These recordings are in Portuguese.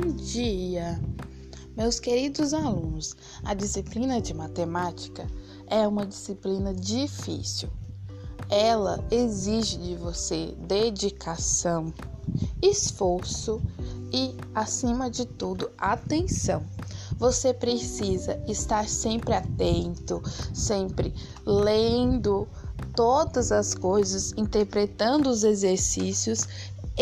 dia! Meus queridos alunos, a disciplina de matemática é uma disciplina difícil. Ela exige de você dedicação, esforço e, acima de tudo, atenção. Você precisa estar sempre atento, sempre lendo todas as coisas, interpretando os exercícios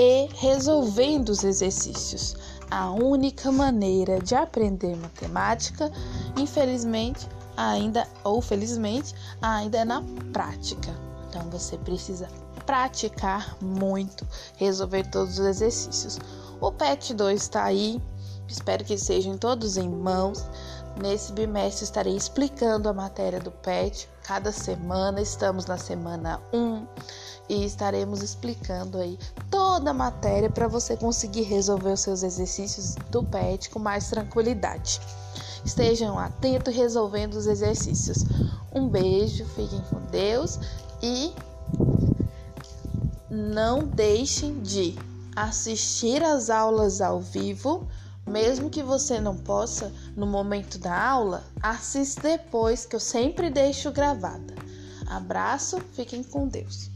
e resolvendo os exercícios. A única maneira de aprender matemática, infelizmente, ainda ou felizmente, ainda é na prática. Então você precisa praticar muito, resolver todos os exercícios. O PET 2 está aí, espero que sejam todos em mãos. Nesse bimestre estarei explicando a matéria do PET cada semana. Estamos na semana 1 e estaremos explicando aí toda a matéria para você conseguir resolver os seus exercícios do PET com mais tranquilidade. Estejam atentos resolvendo os exercícios. Um beijo, fiquem com Deus e não deixem de assistir às aulas ao vivo mesmo que você não possa no momento da aula, assista depois que eu sempre deixo gravada. Abraço, fiquem com Deus.